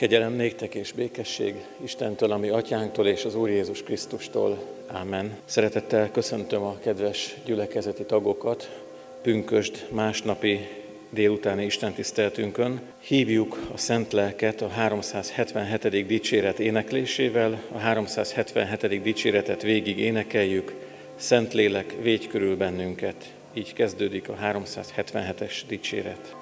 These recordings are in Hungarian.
Kegyelem néktek és békesség Istentől, ami atyánktól és az Úr Jézus Krisztustól. Ámen. Szeretettel köszöntöm a kedves gyülekezeti tagokat, pünkösd másnapi délutáni istentiszteltünkön. Hívjuk a Szent Lelket a 377. dicséret éneklésével, a 377. dicséretet végig énekeljük, Szent Lélek, végy körül bennünket. Így kezdődik a 377-es dicséret.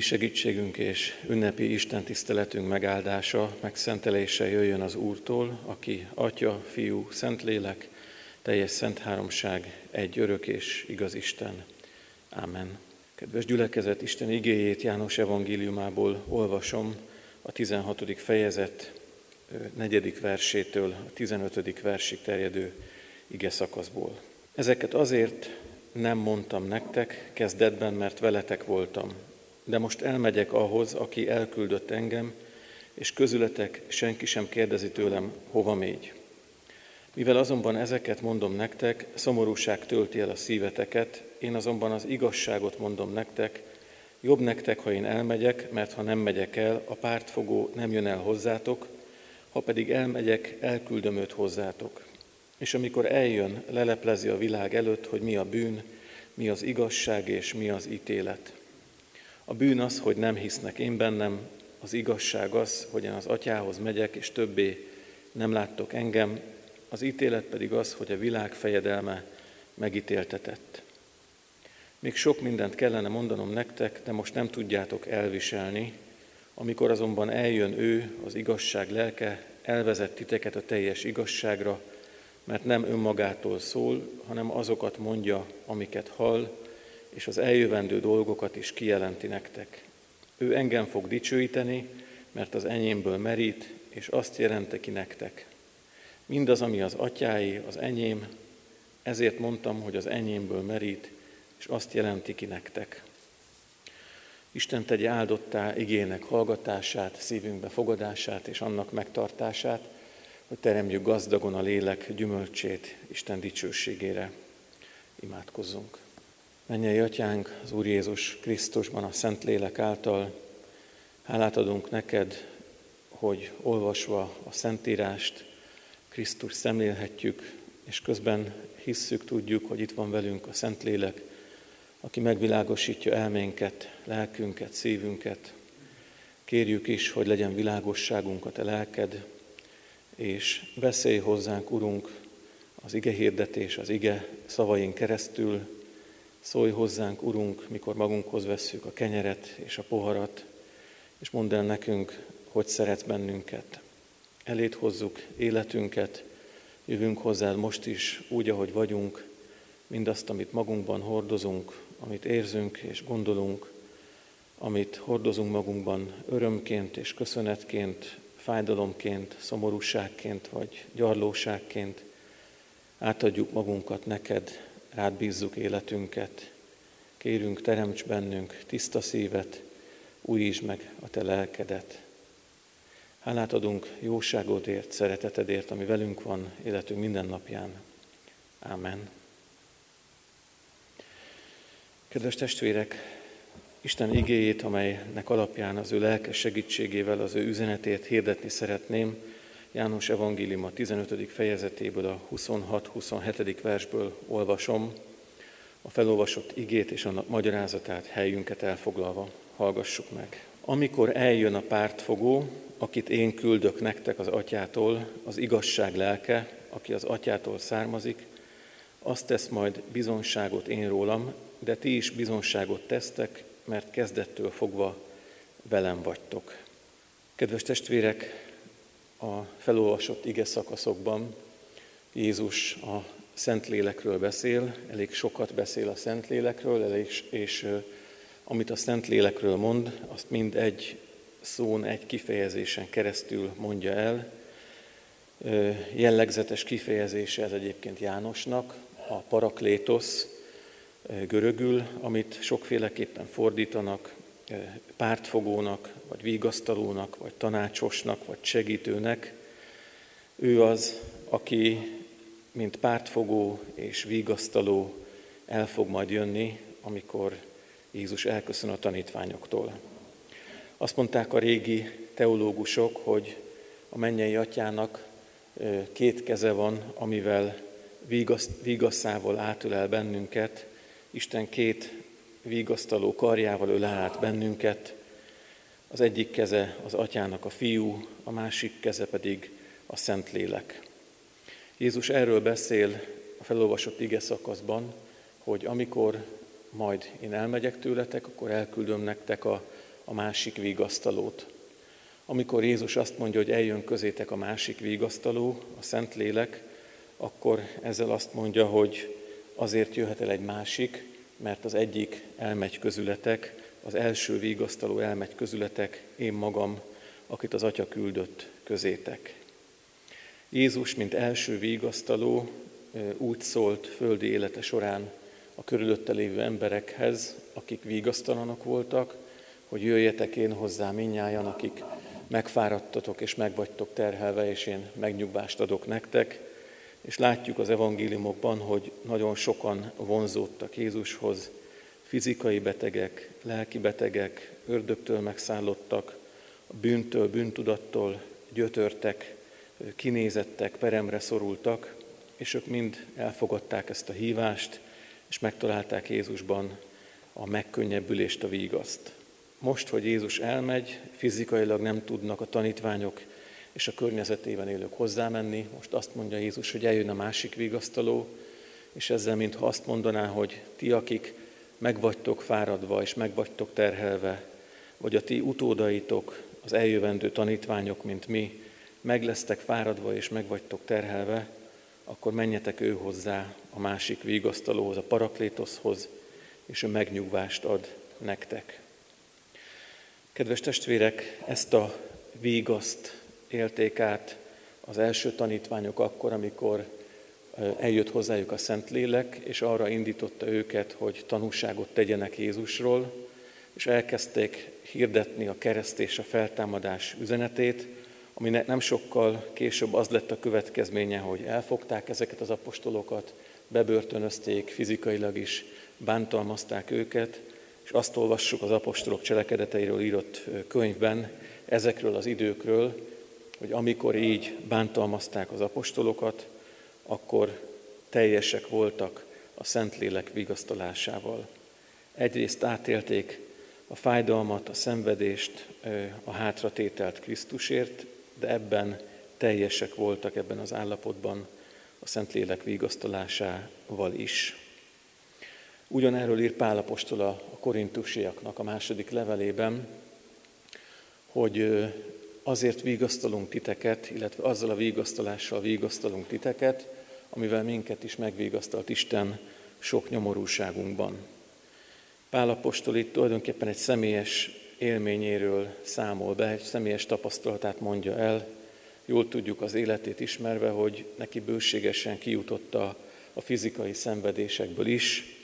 Mi segítségünk és ünnepi Isten tiszteletünk megáldása, megszentelése jöjjön az Úrtól, aki Atya, Fiú, Szentlélek, teljes szent háromság, egy örök és igaz Isten. Ámen. Kedves gyülekezet, Isten igéjét János evangéliumából olvasom a 16. fejezet 4. versétől a 15. versig terjedő ige szakaszból. Ezeket azért nem mondtam nektek kezdetben, mert veletek voltam, de most elmegyek ahhoz, aki elküldött engem, és közületek senki sem kérdezi tőlem, hova mégy. Mivel azonban ezeket mondom nektek, szomorúság tölti el a szíveteket, én azonban az igazságot mondom nektek, Jobb nektek, ha én elmegyek, mert ha nem megyek el, a pártfogó nem jön el hozzátok, ha pedig elmegyek, elküldöm őt hozzátok. És amikor eljön, leleplezi a világ előtt, hogy mi a bűn, mi az igazság és mi az ítélet. A bűn az, hogy nem hisznek én bennem, az igazság az, hogy én az atyához megyek, és többé nem láttok engem, az ítélet pedig az, hogy a világ fejedelme megítéltetett. Még sok mindent kellene mondanom nektek, de most nem tudjátok elviselni. Amikor azonban eljön ő, az igazság lelke, elvezet titeket a teljes igazságra, mert nem önmagától szól, hanem azokat mondja, amiket hall, és az eljövendő dolgokat is kijelenti nektek. Ő engem fog dicsőíteni, mert az enyémből merít, és azt jelente ki nektek. Mindaz, ami az atyái, az enyém, ezért mondtam, hogy az enyémből merít, és azt jelenti ki nektek. Isten tegye áldottá igének hallgatását, szívünkbe fogadását és annak megtartását, hogy teremjük gazdagon a lélek gyümölcsét Isten dicsőségére. Imádkozzunk. Mennyei Atyánk, az Úr Jézus Krisztusban a Szent Lélek által, hálát adunk neked, hogy olvasva a Szentírást, Krisztus szemlélhetjük, és közben hisszük, tudjuk, hogy itt van velünk a Szentlélek, aki megvilágosítja elménket, lelkünket, szívünket. Kérjük is, hogy legyen világosságunkat a lelked, és beszélj hozzánk, Urunk, az ige hirdetés, az ige szavain keresztül, szólj hozzánk, Urunk, mikor magunkhoz vesszük a kenyeret és a poharat, és mondd el nekünk, hogy szeretsz bennünket. Elét hozzuk életünket, jövünk hozzá most is úgy, ahogy vagyunk, mindazt, amit magunkban hordozunk, amit érzünk és gondolunk, amit hordozunk magunkban örömként és köszönetként, fájdalomként, szomorúságként vagy gyarlóságként, átadjuk magunkat neked, rád bízzuk életünket. Kérünk, teremts bennünk tiszta szívet, újítsd meg a te lelkedet. Hálát adunk jóságodért, szeretetedért, ami velünk van életünk minden napján. Amen. Kedves testvérek, Isten igéjét, amelynek alapján az ő lelkes segítségével az ő üzenetét hirdetni szeretném, János Evangélium a 15. fejezetéből, a 26-27. versből olvasom, a felolvasott igét és a magyarázatát helyünket elfoglalva. Hallgassuk meg. Amikor eljön a pártfogó, akit én küldök nektek az atyától, az igazság lelke, aki az atyától származik, azt tesz majd bizonságot én rólam, de ti is bizonságot tesztek, mert kezdettől fogva velem vagytok. Kedves testvérek, a felolvasott ige szakaszokban Jézus a Szentlélekről beszél, elég sokat beszél a Szentlélekről, elég, és amit a Szentlélekről mond, azt mind egy szón, egy kifejezésen keresztül mondja el. Jellegzetes kifejezése ez egyébként Jánosnak, a paraklétosz görögül, amit sokféleképpen fordítanak, pártfogónak, vagy vigasztalónak, vagy tanácsosnak, vagy segítőnek. Ő az, aki mint pártfogó és vigasztaló el fog majd jönni, amikor Jézus elköszön a tanítványoktól. Azt mondták a régi teológusok, hogy a mennyei atyának két keze van, amivel vigaszával átölel bennünket. Isten két vigasztaló karjával ölel át bennünket. Az egyik keze az atyának a fiú, a másik keze pedig a Szentlélek. Jézus erről beszél a felolvasott ige szakaszban, hogy amikor majd én elmegyek tőletek, akkor elküldöm nektek a a másik vigasztalót. Amikor Jézus azt mondja, hogy eljön közétek a másik vigasztaló, a Szentlélek, akkor ezzel azt mondja, hogy azért jöhet el egy másik, mert az egyik elmegy közületek, az első vigasztaló elmegy közületek, én magam, akit az Atya küldött közétek. Jézus, mint első vigasztaló, úgy szólt földi élete során a körülötte lévő emberekhez, akik vigasztalanak voltak, hogy jöjjetek én hozzá minnyájan, akik megfáradtatok és megvagytok terhelve, és én megnyugvást adok nektek. És látjuk az evangéliumokban, hogy nagyon sokan vonzódtak Jézushoz, fizikai betegek, lelki betegek, ördögtől megszállottak, a bűntől, bűntudattól gyötörtek, kinézettek, peremre szorultak, és ők mind elfogadták ezt a hívást, és megtalálták Jézusban a megkönnyebbülést, a vígaszt. Most, hogy Jézus elmegy, fizikailag nem tudnak a tanítványok és a környezetében élők hozzámenni. Most azt mondja Jézus, hogy eljön a másik vigasztaló, és ezzel mintha azt mondaná, hogy ti, akik megvagytok fáradva és megvagytok terhelve, vagy a ti utódaitok, az eljövendő tanítványok, mint mi, meg lesztek fáradva és megvagytok terhelve, akkor menjetek ő hozzá a másik vigasztalóhoz, a paraklétoszhoz, és ő megnyugvást ad nektek. Kedves testvérek, ezt a vígaszt élték át az első tanítványok akkor, amikor eljött hozzájuk a Szentlélek, és arra indította őket, hogy tanúságot tegyenek Jézusról, és elkezdték hirdetni a kereszt és a feltámadás üzenetét, aminek nem sokkal később az lett a következménye, hogy elfogták ezeket az apostolokat, bebörtönözték, fizikailag is bántalmazták őket, és azt olvassuk az apostolok cselekedeteiről írott könyvben, ezekről az időkről, hogy amikor így bántalmazták az apostolokat, akkor teljesek voltak a Szentlélek vigasztalásával. Egyrészt átélték a fájdalmat, a szenvedést, a hátratételt Krisztusért, de ebben teljesek voltak ebben az állapotban a Szentlélek vigasztalásával is. Ugyanerről ír Pál apostol a korintusiaknak a második levelében, hogy azért vigasztalunk titeket, illetve azzal a vigasztalással vigasztalunk titeket, amivel minket is megvigasztalt Isten sok nyomorúságunkban. Pál apostol itt tulajdonképpen egy személyes élményéről számol be, egy személyes tapasztalatát mondja el. Jól tudjuk az életét ismerve, hogy neki bőségesen kijutotta a fizikai szenvedésekből is,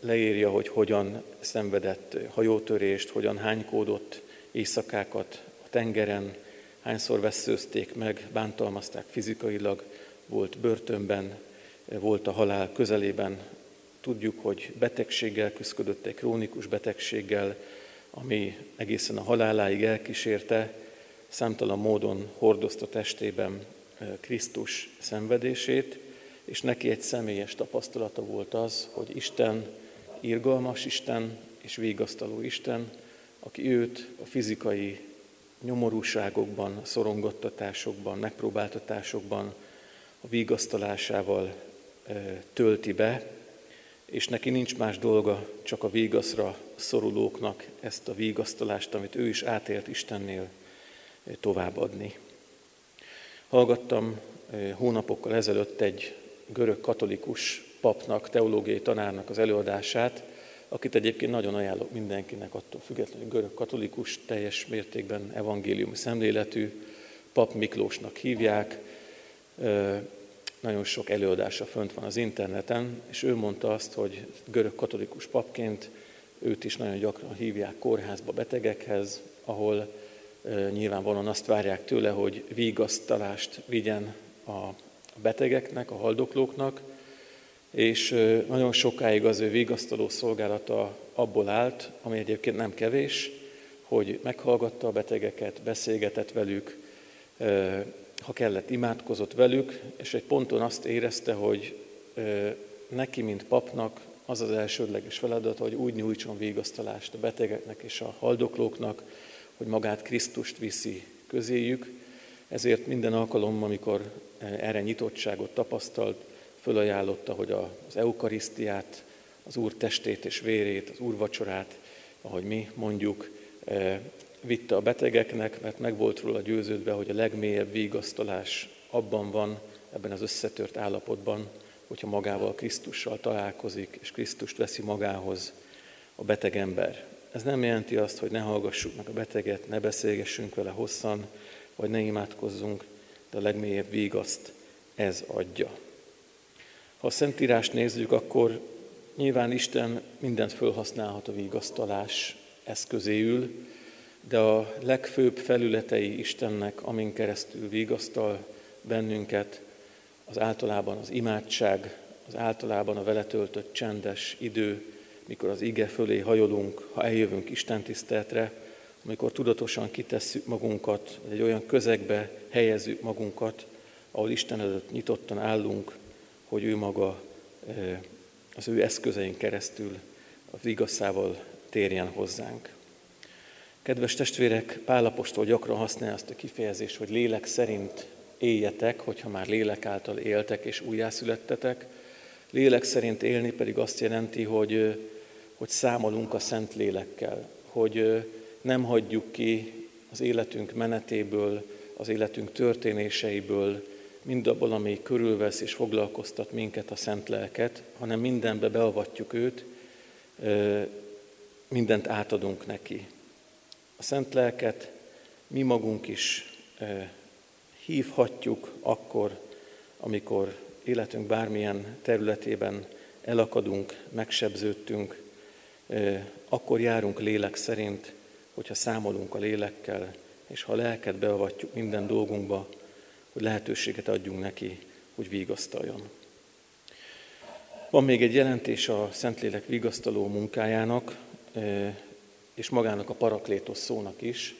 leírja, hogy hogyan szenvedett hajótörést, hogyan hánykódott éjszakákat tengeren, hányszor veszőzték meg, bántalmazták fizikailag, volt börtönben, volt a halál közelében. Tudjuk, hogy betegséggel küzdött, egy krónikus betegséggel, ami egészen a haláláig elkísérte, számtalan módon hordozta testében Krisztus szenvedését, és neki egy személyes tapasztalata volt az, hogy Isten irgalmas Isten és végasztaló Isten, aki őt a fizikai nyomorúságokban, szorongattatásokban, megpróbáltatásokban a vigasztalásával tölti be, és neki nincs más dolga, csak a vigaszra szorulóknak ezt a vigasztalást, amit ő is átélt Istennél továbbadni. Hallgattam hónapokkal ezelőtt egy görög katolikus papnak, teológiai tanárnak az előadását, akit egyébként nagyon ajánlok mindenkinek, attól függetlenül görög katolikus, teljes mértékben evangéliumi szemléletű, pap Miklósnak hívják, nagyon sok előadása fönt van az interneten, és ő mondta azt, hogy görög katolikus papként őt is nagyon gyakran hívják kórházba betegekhez, ahol nyilvánvalóan azt várják tőle, hogy vigasztalást vigyen a betegeknek, a haldoklóknak, és nagyon sokáig az ő vigasztaló szolgálata abból állt, ami egyébként nem kevés, hogy meghallgatta a betegeket, beszélgetett velük, ha kellett, imádkozott velük, és egy ponton azt érezte, hogy neki, mint papnak, az az elsődleges feladat, hogy úgy nyújtson vigasztalást a betegeknek és a haldoklóknak, hogy magát Krisztust viszi közéjük. Ezért minden alkalommal, amikor erre nyitottságot tapasztalt, fölajánlotta, hogy az eukarisztiát, az Úr testét és vérét, az Úr vacsorát, ahogy mi mondjuk, vitte a betegeknek, mert meg volt róla győződve, hogy a legmélyebb vigasztalás abban van, ebben az összetört állapotban, hogyha magával Krisztussal találkozik, és Krisztust veszi magához a beteg ember. Ez nem jelenti azt, hogy ne hallgassuk meg a beteget, ne beszélgessünk vele hosszan, vagy ne imádkozzunk, de a legmélyebb vígaszt ez adja. Ha a Szentírást nézzük, akkor nyilván Isten mindent felhasználhat a vigasztalás eszközéül, de a legfőbb felületei Istennek, amin keresztül vigasztal bennünket, az általában az imádság, az általában a vele töltött csendes idő, mikor az ige fölé hajolunk, ha eljövünk Isten tiszteletre, amikor tudatosan kitesszük magunkat, egy olyan közegbe helyezzük magunkat, ahol Isten előtt nyitottan állunk, hogy ő maga az ő eszközeink keresztül az igazával térjen hozzánk. Kedves testvérek, Pálapostól gyakran használja azt a kifejezést, hogy lélek szerint éljetek, hogyha már lélek által éltek és újjászülettetek. Lélek szerint élni pedig azt jelenti, hogy, hogy számolunk a Szent Lélekkel, hogy nem hagyjuk ki az életünk menetéből, az életünk történéseiből, mindabból, ami körülvesz és foglalkoztat minket a Szent Lelket, hanem mindenbe beavatjuk őt, mindent átadunk neki. A Szent Lelket mi magunk is hívhatjuk akkor, amikor életünk bármilyen területében elakadunk, megsebződtünk, akkor járunk lélek szerint, hogyha számolunk a lélekkel, és ha a lelket beavatjuk minden dolgunkba, hogy lehetőséget adjunk neki, hogy vigasztaljon. Van még egy jelentés a Szentlélek vigasztaló munkájának, és magának a paraklétos szónak is.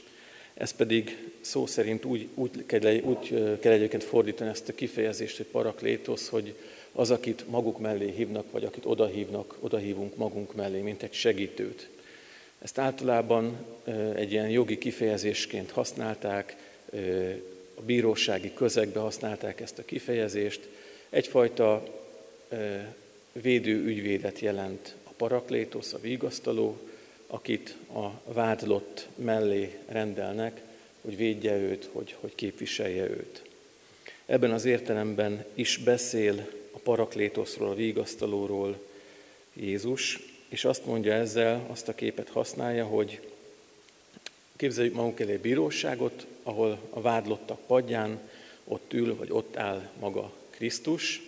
Ez pedig szó szerint úgy, úgy, kell, úgy kell egyébként fordítani ezt a kifejezést, hogy paraklétos, hogy az, akit maguk mellé hívnak, vagy akit odahívnak, odahívunk magunk mellé, mint egy segítőt. Ezt általában egy ilyen jogi kifejezésként használták, a bírósági közegbe használták ezt a kifejezést. Egyfajta védő ügyvédet jelent a paraklétos, a vigasztaló, akit a vádlott mellé rendelnek, hogy védje őt, hogy, hogy képviselje őt. Ebben az értelemben is beszél a paraklétoszról, a vigasztalóról Jézus, és azt mondja ezzel, azt a képet használja, hogy képzeljük magunk elé bíróságot, ahol a vádlottak padján ott ül, vagy ott áll maga Krisztus.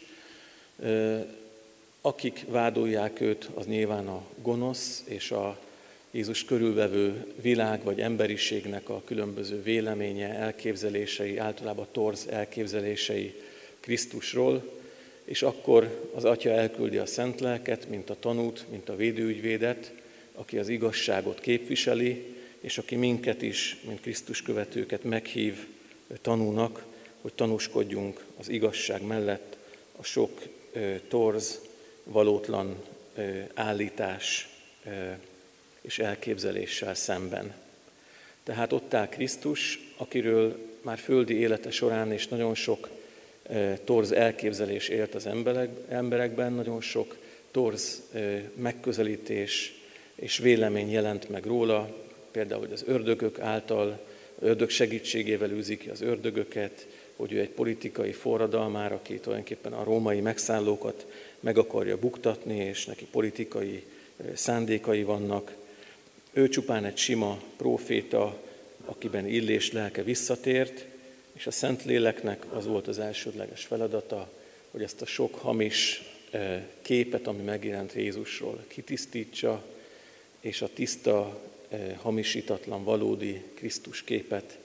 Akik vádolják őt, az nyilván a gonosz és a Jézus körülvevő világ vagy emberiségnek a különböző véleménye, elképzelései, általában torz elképzelései Krisztusról, és akkor az Atya elküldi a Szent Lelket, mint a tanút, mint a védőügyvédet, aki az igazságot képviseli, és aki minket is, mint Krisztus követőket meghív tanúnak, hogy tanúskodjunk az igazság mellett a sok torz, valótlan állítás és elképzeléssel szemben. Tehát ott áll Krisztus, akiről már földi élete során és nagyon sok torz elképzelés élt az emberekben, nagyon sok torz megközelítés és vélemény jelent meg róla, például, hogy az ördögök által, ördög segítségével űzik ki az ördögöket, hogy ő egy politikai forradalmár, aki tulajdonképpen a római megszállókat meg akarja buktatni, és neki politikai szándékai vannak. Ő csupán egy sima próféta, akiben illés lelke visszatért, és a Szentléleknek az volt az elsődleges feladata, hogy ezt a sok hamis képet, ami megjelent Jézusról, kitisztítsa, és a tiszta hamisítatlan, valódi Krisztus képet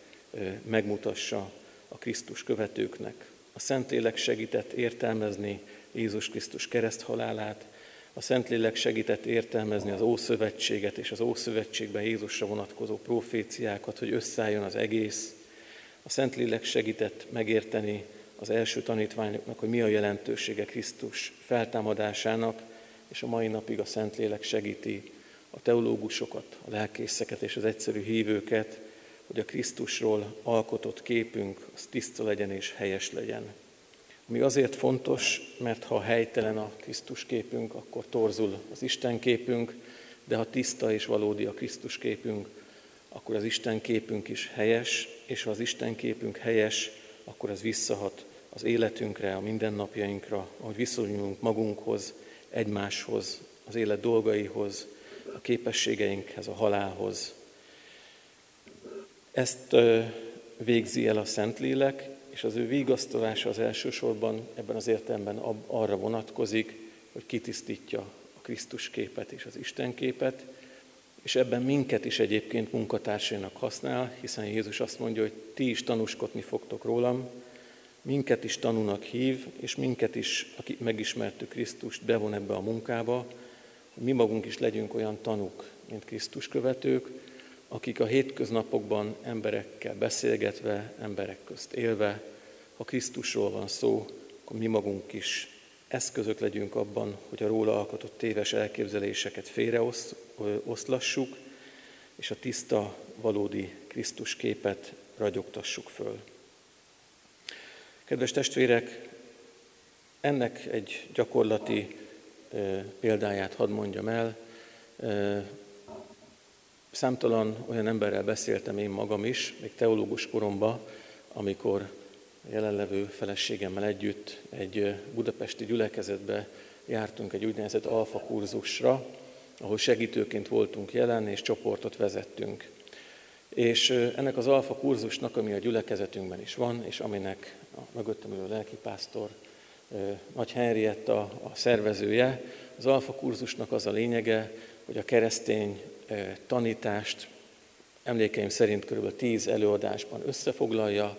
megmutassa a Krisztus követőknek. A Szentlélek segített értelmezni Jézus Krisztus kereszthalálát, a Szentlélek segített értelmezni az Ószövetséget és az Ószövetségben Jézusra vonatkozó proféciákat, hogy összeálljon az egész. A Szentlélek segített megérteni az első tanítványoknak, hogy mi a jelentősége Krisztus feltámadásának, és a mai napig a Szentlélek segíti a teológusokat, a lelkészeket és az egyszerű hívőket, hogy a Krisztusról alkotott képünk az tiszta legyen és helyes legyen. Ami azért fontos, mert ha helytelen a Krisztus képünk, akkor torzul az Isten képünk, de ha tiszta és valódi a Krisztus képünk, akkor az Isten képünk is helyes, és ha az Isten képünk helyes, akkor ez visszahat az életünkre, a mindennapjainkra, ahogy viszonyulunk magunkhoz, egymáshoz, az élet dolgaihoz, a képességeinkhez, a halálhoz. Ezt végzi el a Szentlélek, és az ő vigasztalása az elsősorban ebben az értelemben arra vonatkozik, hogy kitisztítja a Krisztus képet és az Isten képet, és ebben minket is egyébként munkatársainak használ, hiszen Jézus azt mondja, hogy ti is tanúskodni fogtok rólam, minket is tanúnak hív, és minket is, akik megismertük Krisztust, bevon ebbe a munkába, mi magunk is legyünk olyan tanúk, mint Krisztus követők, akik a hétköznapokban emberekkel beszélgetve, emberek közt élve, ha Krisztusról van szó, akkor mi magunk is eszközök legyünk abban, hogy a róla alkotott téves elképzeléseket félreoszlassuk, és a tiszta, valódi Krisztus képet ragyogtassuk föl. Kedves testvérek, ennek egy gyakorlati példáját hadd mondjam el. Számtalan olyan emberrel beszéltem én magam is, még teológus koromban, amikor jelenlevő feleségemmel együtt egy budapesti gyülekezetbe jártunk egy úgynevezett alfa kurzusra, ahol segítőként voltunk jelen, és csoportot vezettünk. És ennek az alfa kurzusnak, ami a gyülekezetünkben is van, és aminek a mögöttem ülő lelkipásztor Nagy Henrietta a szervezője, az alfa kurzusnak az a lényege, hogy a keresztény tanítást emlékeim szerint kb. 10 előadásban összefoglalja,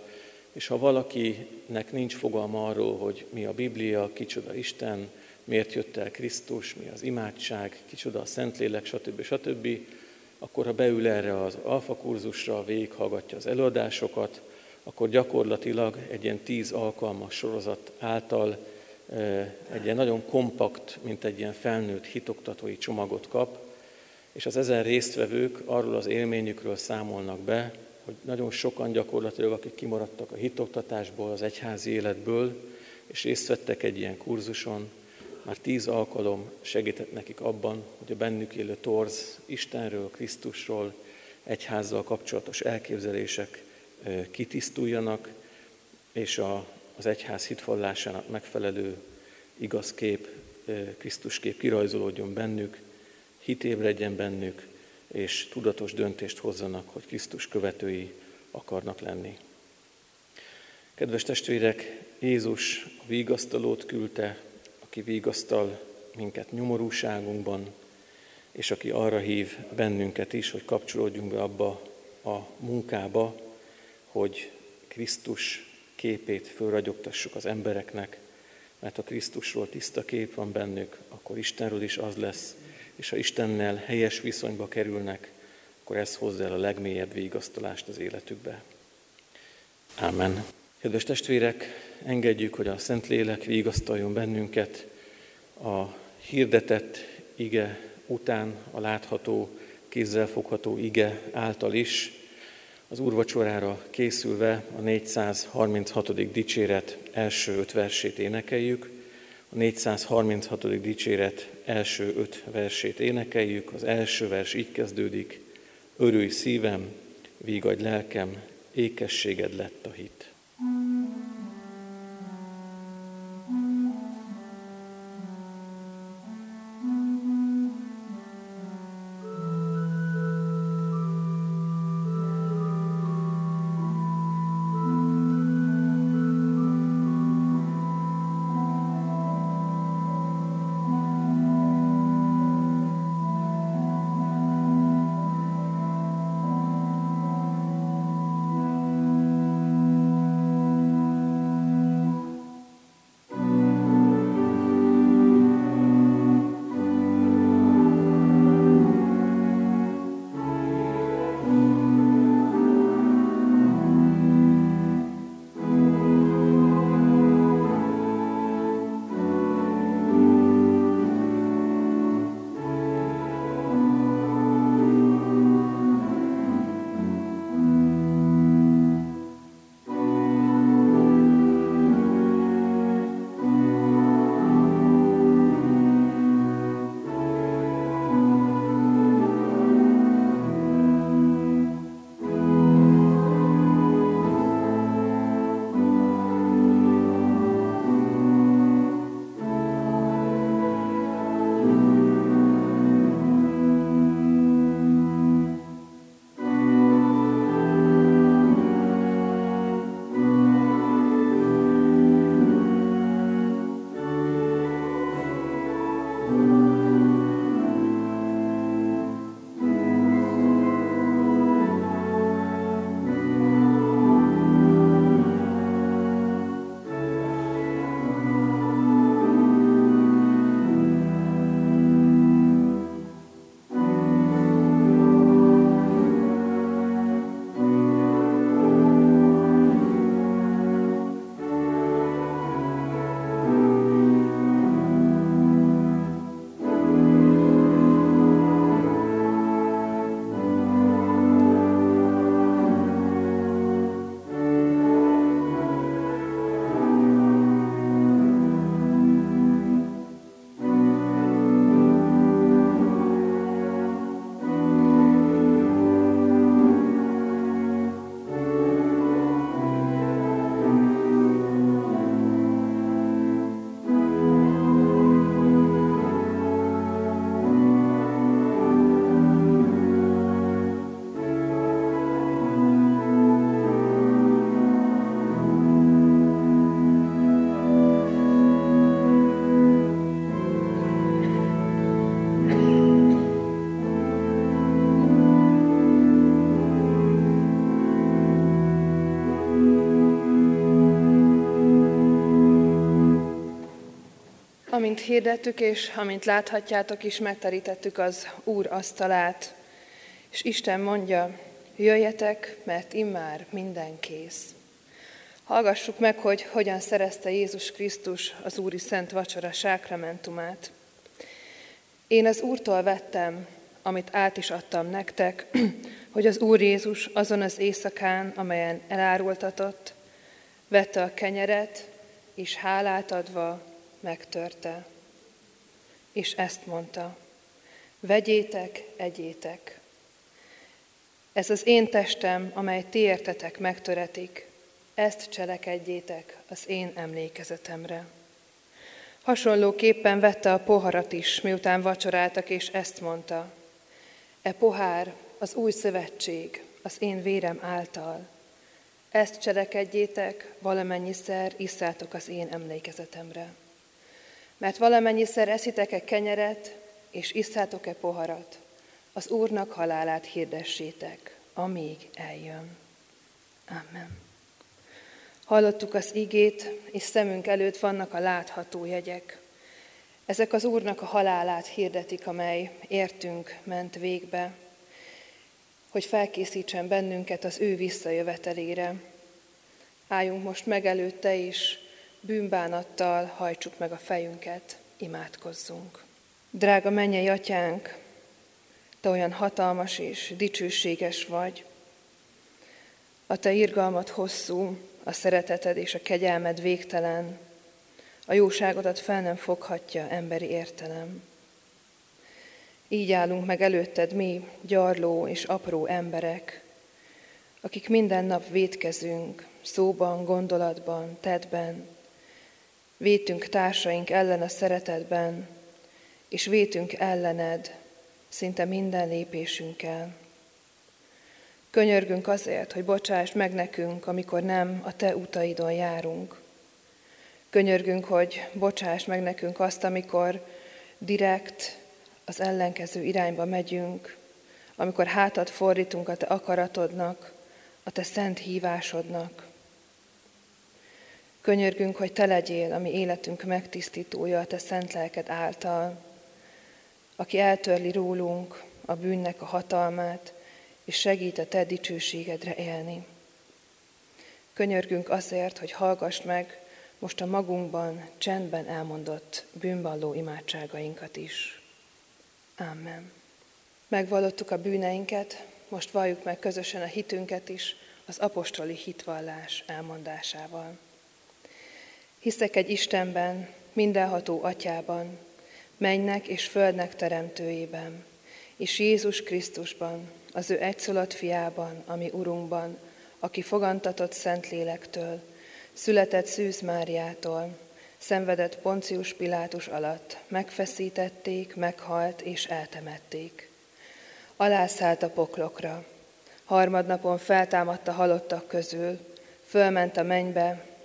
és ha valakinek nincs fogalma arról, hogy mi a Biblia, kicsoda Isten, miért jött el Krisztus, mi az imádság, kicsoda a Szentlélek, stb. stb., akkor ha beül erre az alfa kurzusra, végighallgatja az előadásokat, akkor gyakorlatilag egy ilyen tíz alkalmas sorozat által egy ilyen nagyon kompakt, mint egy ilyen felnőtt hitoktatói csomagot kap, és az ezen résztvevők arról az élményükről számolnak be, hogy nagyon sokan gyakorlatilag, akik kimaradtak a hitoktatásból, az egyházi életből, és részt vettek egy ilyen kurzuson, már tíz alkalom segített nekik abban, hogy a bennük élő torz Istenről, Krisztusról, egyházzal kapcsolatos elképzelések kitisztuljanak, és a, az egyház hitvallásának megfelelő igaz kép, Krisztus kép kirajzolódjon bennük, hitébredjen bennük, és tudatos döntést hozzanak, hogy Krisztus követői akarnak lenni. Kedves testvérek, Jézus a vigasztalót küldte, aki vigasztal minket nyomorúságunkban, és aki arra hív bennünket is, hogy kapcsolódjunk be abba a munkába, hogy Krisztus képét fölragyogtassuk az embereknek, mert ha Krisztusról tiszta kép van bennük, akkor Istenről is az lesz, és ha Istennel helyes viszonyba kerülnek, akkor ez hozza el a legmélyebb végasztalást az életükbe. Amen. Kedves testvérek, engedjük, hogy a Szentlélek vigasztaljon bennünket a hirdetett ige után, a látható, kézzelfogható ige által is, az úrvacsorára készülve a 436. dicséret első öt versét énekeljük. A 436. dicséret első öt versét énekeljük. Az első vers így kezdődik. Örülj szívem, vígadj lelkem, ékességed lett a hit. Amint hirdettük, és amint láthatjátok is, megterítettük az Úr asztalát. És Isten mondja, jöjjetek, mert immár minden kész. Hallgassuk meg, hogy hogyan szerezte Jézus Krisztus az Úri Szent Vacsora sákramentumát. Én az Úrtól vettem, amit át is adtam nektek, hogy az Úr Jézus azon az éjszakán, amelyen elárultatott, vette a kenyeret, és hálát adva megtörte. És ezt mondta, vegyétek, egyétek. Ez az én testem, amely ti értetek megtöretik, ezt cselekedjétek az én emlékezetemre. Hasonlóképpen vette a poharat is, miután vacsoráltak, és ezt mondta. E pohár az új szövetség, az én vérem által. Ezt cselekedjétek, valamennyiszer isszátok az én emlékezetemre. Mert valamennyiszer eszitek-e kenyeret, és isszátok-e poharat, az Úrnak halálát hirdessétek, amíg eljön. Amen. Hallottuk az igét, és szemünk előtt vannak a látható jegyek. Ezek az Úrnak a halálát hirdetik, amely értünk ment végbe, hogy felkészítsen bennünket az ő visszajövetelére. Álljunk most meg előtte, és bűnbánattal hajtsuk meg a fejünket, imádkozzunk. Drága mennyei atyánk, te olyan hatalmas és dicsőséges vagy, a te irgalmat hosszú, a szereteted és a kegyelmed végtelen, a jóságodat fel nem foghatja emberi értelem. Így állunk meg előtted mi, gyarló és apró emberek, akik minden nap védkezünk, szóban, gondolatban, tedben, vétünk társaink ellen a szeretetben, és vétünk ellened szinte minden lépésünkkel. Könyörgünk azért, hogy bocsáss meg nekünk, amikor nem a Te utaidon járunk. Könyörgünk, hogy bocsáss meg nekünk azt, amikor direkt az ellenkező irányba megyünk, amikor hátat fordítunk a Te akaratodnak, a Te szent hívásodnak. Könyörgünk, hogy Te legyél a mi életünk megtisztítója a Te szent lelked által, aki eltörli rólunk a bűnnek a hatalmát, és segít a Te dicsőségedre élni. Könyörgünk azért, hogy hallgass meg most a magunkban csendben elmondott bűnvalló imádságainkat is. Amen. Megvallottuk a bűneinket, most valljuk meg közösen a hitünket is az apostoli hitvallás elmondásával. Hiszek egy Istenben, mindenható atyában, mennek és földnek teremtőjében, és Jézus Krisztusban, az ő egyszülött fiában, ami Urunkban, aki fogantatott Szentlélektől, született Szűz Máriától, szenvedett Poncius Pilátus alatt, megfeszítették, meghalt és eltemették. Alászállt a poklokra, harmadnapon feltámadt a halottak közül, fölment a mennybe,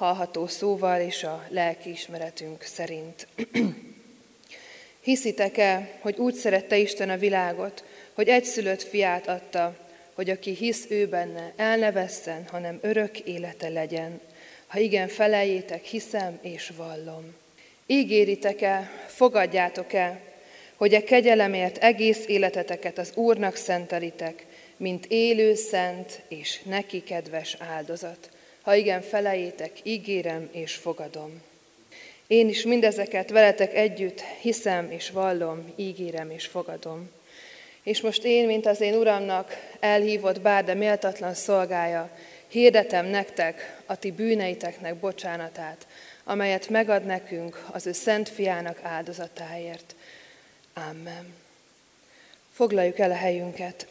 hallható szóval és a lelkiismeretünk szerint. Hiszitek-e, hogy úgy szerette Isten a világot, hogy egyszülött fiát adta, hogy aki hisz ő benne, el ne vesszen, hanem örök élete legyen. Ha igen, feleljétek, hiszem és vallom. Ígéritek-e, fogadjátok-e, hogy a kegyelemért egész életeteket az Úrnak szentelitek, mint élő, szent és neki kedves áldozat. Ha igen, feleljétek, ígérem és fogadom. Én is mindezeket veletek együtt hiszem és vallom, ígérem és fogadom. És most én, mint az én Uramnak elhívott bár, de méltatlan szolgája, hirdetem nektek a ti bűneiteknek bocsánatát, amelyet megad nekünk az ő szent fiának áldozatáért. Amen. Foglaljuk el a helyünket.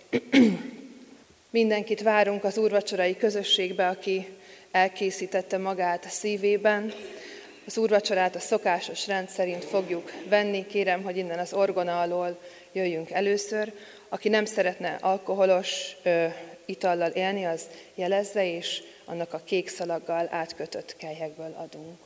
Mindenkit várunk az úrvacsorai közösségbe, aki elkészítette magát a szívében, Az úrvacsorát a szokásos rend szerint fogjuk venni. Kérem, hogy innen az orgona alól jöjjünk először. Aki nem szeretne alkoholos ö, itallal élni, az jelezze, és annak a kék szalaggal átkötött kelyhekből adunk.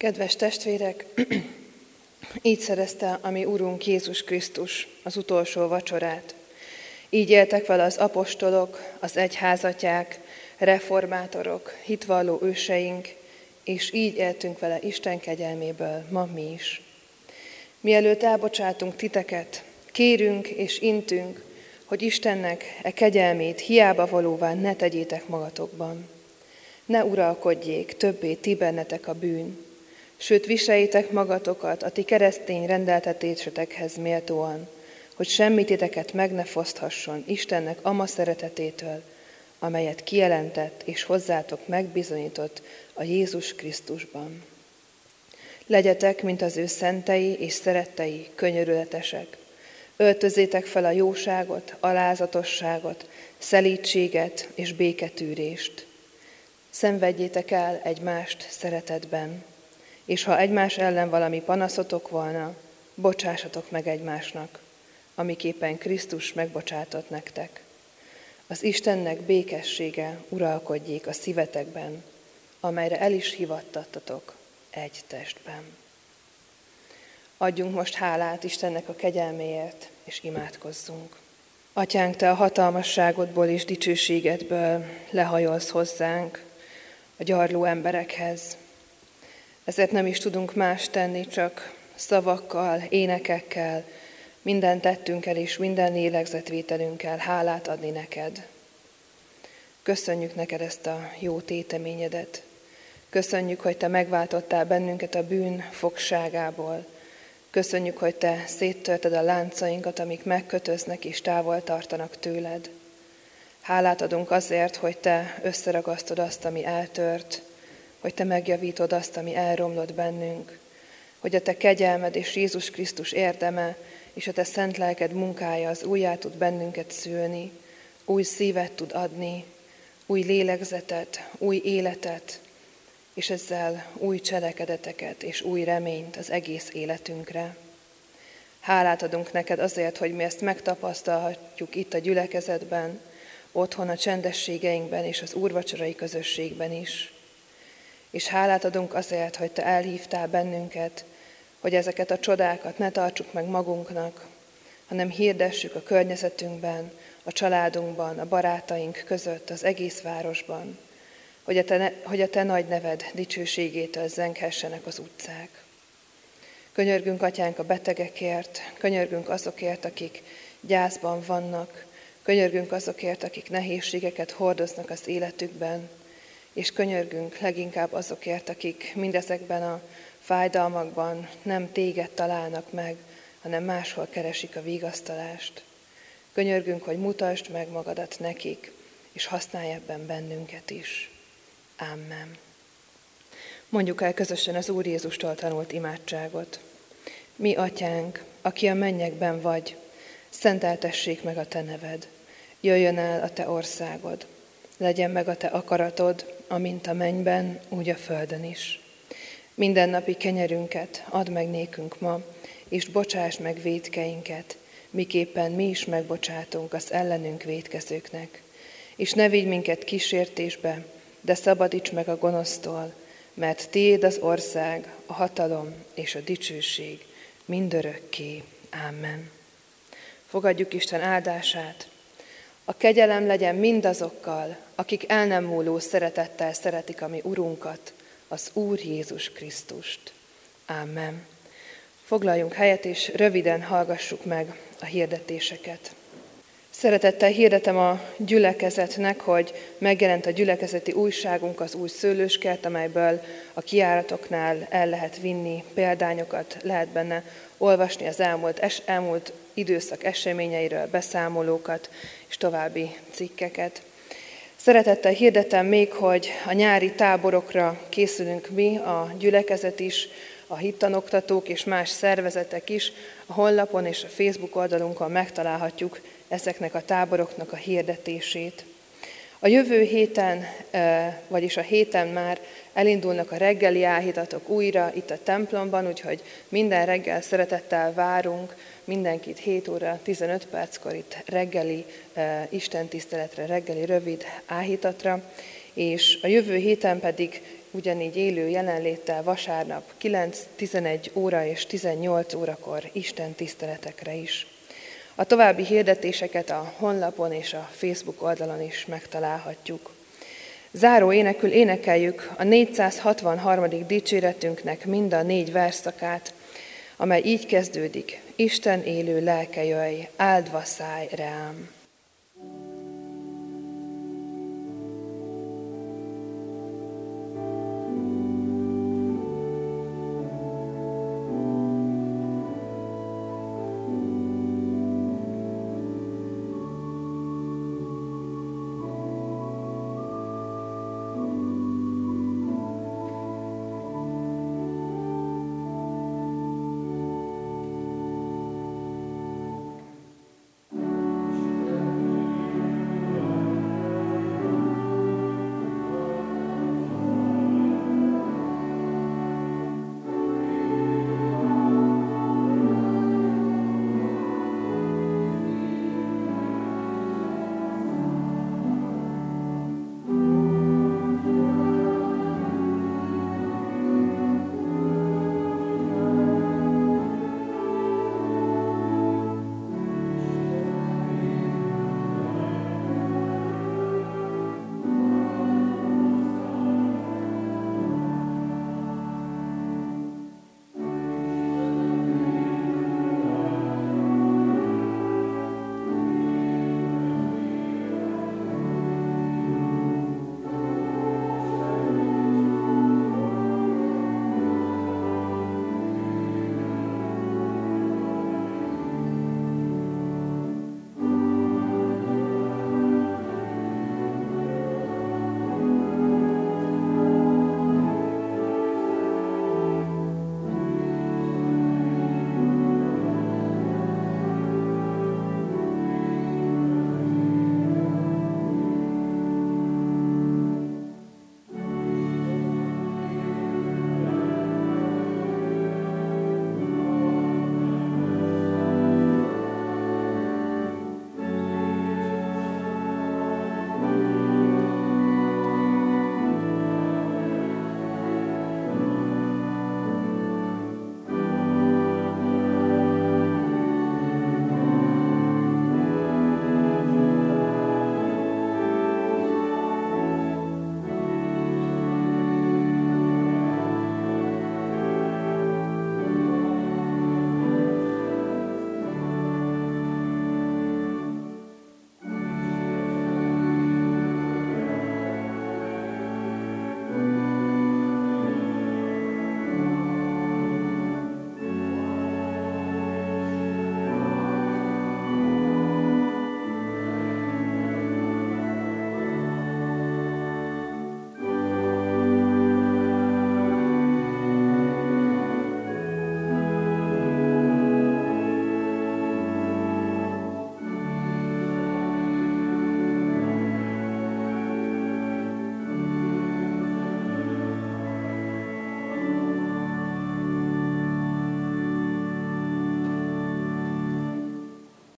Kedves testvérek, így szerezte a mi Urunk Jézus Krisztus az utolsó vacsorát. Így éltek vele az apostolok, az egyházatják, reformátorok, hitvalló őseink, és így éltünk vele Isten kegyelméből ma mi is. Mielőtt elbocsátunk titeket, kérünk és intünk, hogy Istennek e kegyelmét hiába valóvá ne tegyétek magatokban. Ne uralkodjék többé ti bennetek a bűn, Sőt, viseljétek magatokat a ti keresztény rendeltetésetekhez méltóan, hogy semmit titeket meg ne foszthasson Istennek ama szeretetétől, amelyet kijelentett és hozzátok megbizonyított a Jézus Krisztusban. Legyetek, mint az ő szentei és szerettei, könyörületesek. Öltözétek fel a jóságot, alázatosságot, szelítséget és béketűrést. Szenvedjétek el egymást szeretetben és ha egymás ellen valami panaszotok volna, bocsássatok meg egymásnak, amiképpen Krisztus megbocsátott nektek. Az Istennek békessége uralkodjék a szívetekben, amelyre el is hivattattatok egy testben. Adjunk most hálát Istennek a kegyelméért, és imádkozzunk. Atyánk, Te a hatalmasságodból és dicsőségedből lehajolsz hozzánk, a gyarló emberekhez, ezért nem is tudunk más tenni, csak szavakkal, énekekkel, minden tettünkkel és minden lélegzetvételünkkel hálát adni neked. Köszönjük neked ezt a jó téteményedet. Köszönjük, hogy te megváltottál bennünket a bűn fogságából. Köszönjük, hogy te széttörted a láncainkat, amik megkötöznek és távol tartanak tőled. Hálát adunk azért, hogy te összeragasztod azt, ami eltört, hogy te megjavítod azt, ami elromlott bennünk, hogy a te kegyelmed és Jézus Krisztus érdeme és a te szent lelked munkája az újjá tud bennünket szülni, új szívet tud adni, új lélegzetet, új életet, és ezzel új cselekedeteket és új reményt az egész életünkre. Hálát adunk neked azért, hogy mi ezt megtapasztalhatjuk itt a gyülekezetben, otthon a csendességeinkben és az úrvacsorai közösségben is. És hálát adunk azért, hogy Te elhívtál bennünket, hogy ezeket a csodákat ne tartsuk meg magunknak, hanem hirdessük a környezetünkben, a családunkban, a barátaink között, az egész városban, hogy a te, hogy a te nagy neved dicsőségétől zenghessenek az utcák. Könyörgünk, Atyánk, a betegekért, könyörgünk azokért, akik gyászban vannak, könyörgünk azokért, akik nehézségeket hordoznak az életükben, és könyörgünk leginkább azokért, akik mindezekben a fájdalmakban nem téged találnak meg, hanem máshol keresik a vigasztalást. Könyörgünk, hogy mutasd meg magadat nekik, és használj ebben bennünket is. Amen. Mondjuk el közösen az Úr Jézustól tanult imádságot. Mi, atyánk, aki a mennyekben vagy, szenteltessék meg a te neved. Jöjjön el a te országod. Legyen meg a te akaratod, amint a mennyben, úgy a földön is. Mindennapi kenyerünket add meg nékünk ma, és bocsáss meg védkeinket, miképpen mi is megbocsátunk az ellenünk védkezőknek. És ne vigy minket kísértésbe, de szabadíts meg a gonosztól, mert Tiéd az ország, a hatalom és a dicsőség mindörökké. Amen. Fogadjuk Isten áldását. A kegyelem legyen mindazokkal, akik el nem múló szeretettel szeretik a mi Urunkat, az Úr Jézus Krisztust. Amen. Foglaljunk helyet, és röviden hallgassuk meg a hirdetéseket. Szeretettel hirdetem a gyülekezetnek, hogy megjelent a gyülekezeti újságunk, az új szőlőskert, amelyből a kiáratoknál el lehet vinni példányokat, lehet benne olvasni az elmúlt, es, elmúlt időszak eseményeiről, beszámolókat és további cikkeket. Szeretettel hirdetem még, hogy a nyári táborokra készülünk mi, a gyülekezet is, a hittanoktatók és más szervezetek is. A honlapon és a Facebook oldalunkon megtalálhatjuk ezeknek a táboroknak a hirdetését. A jövő héten, vagyis a héten már elindulnak a reggeli áhítatok újra itt a templomban, úgyhogy minden reggel szeretettel várunk mindenkit 7 óra 15 perckor itt reggeli istentiszteletre, reggeli rövid áhítatra, és a jövő héten pedig ugyanígy élő jelenléttel vasárnap 9, 11 óra és 18 órakor Isten tiszteletekre is. A további hirdetéseket a honlapon és a Facebook oldalon is megtalálhatjuk. Záró énekül énekeljük a 463. dicséretünknek mind a négy verszakát, amely így kezdődik. Isten élő lelke jöjj, áldva száj rám.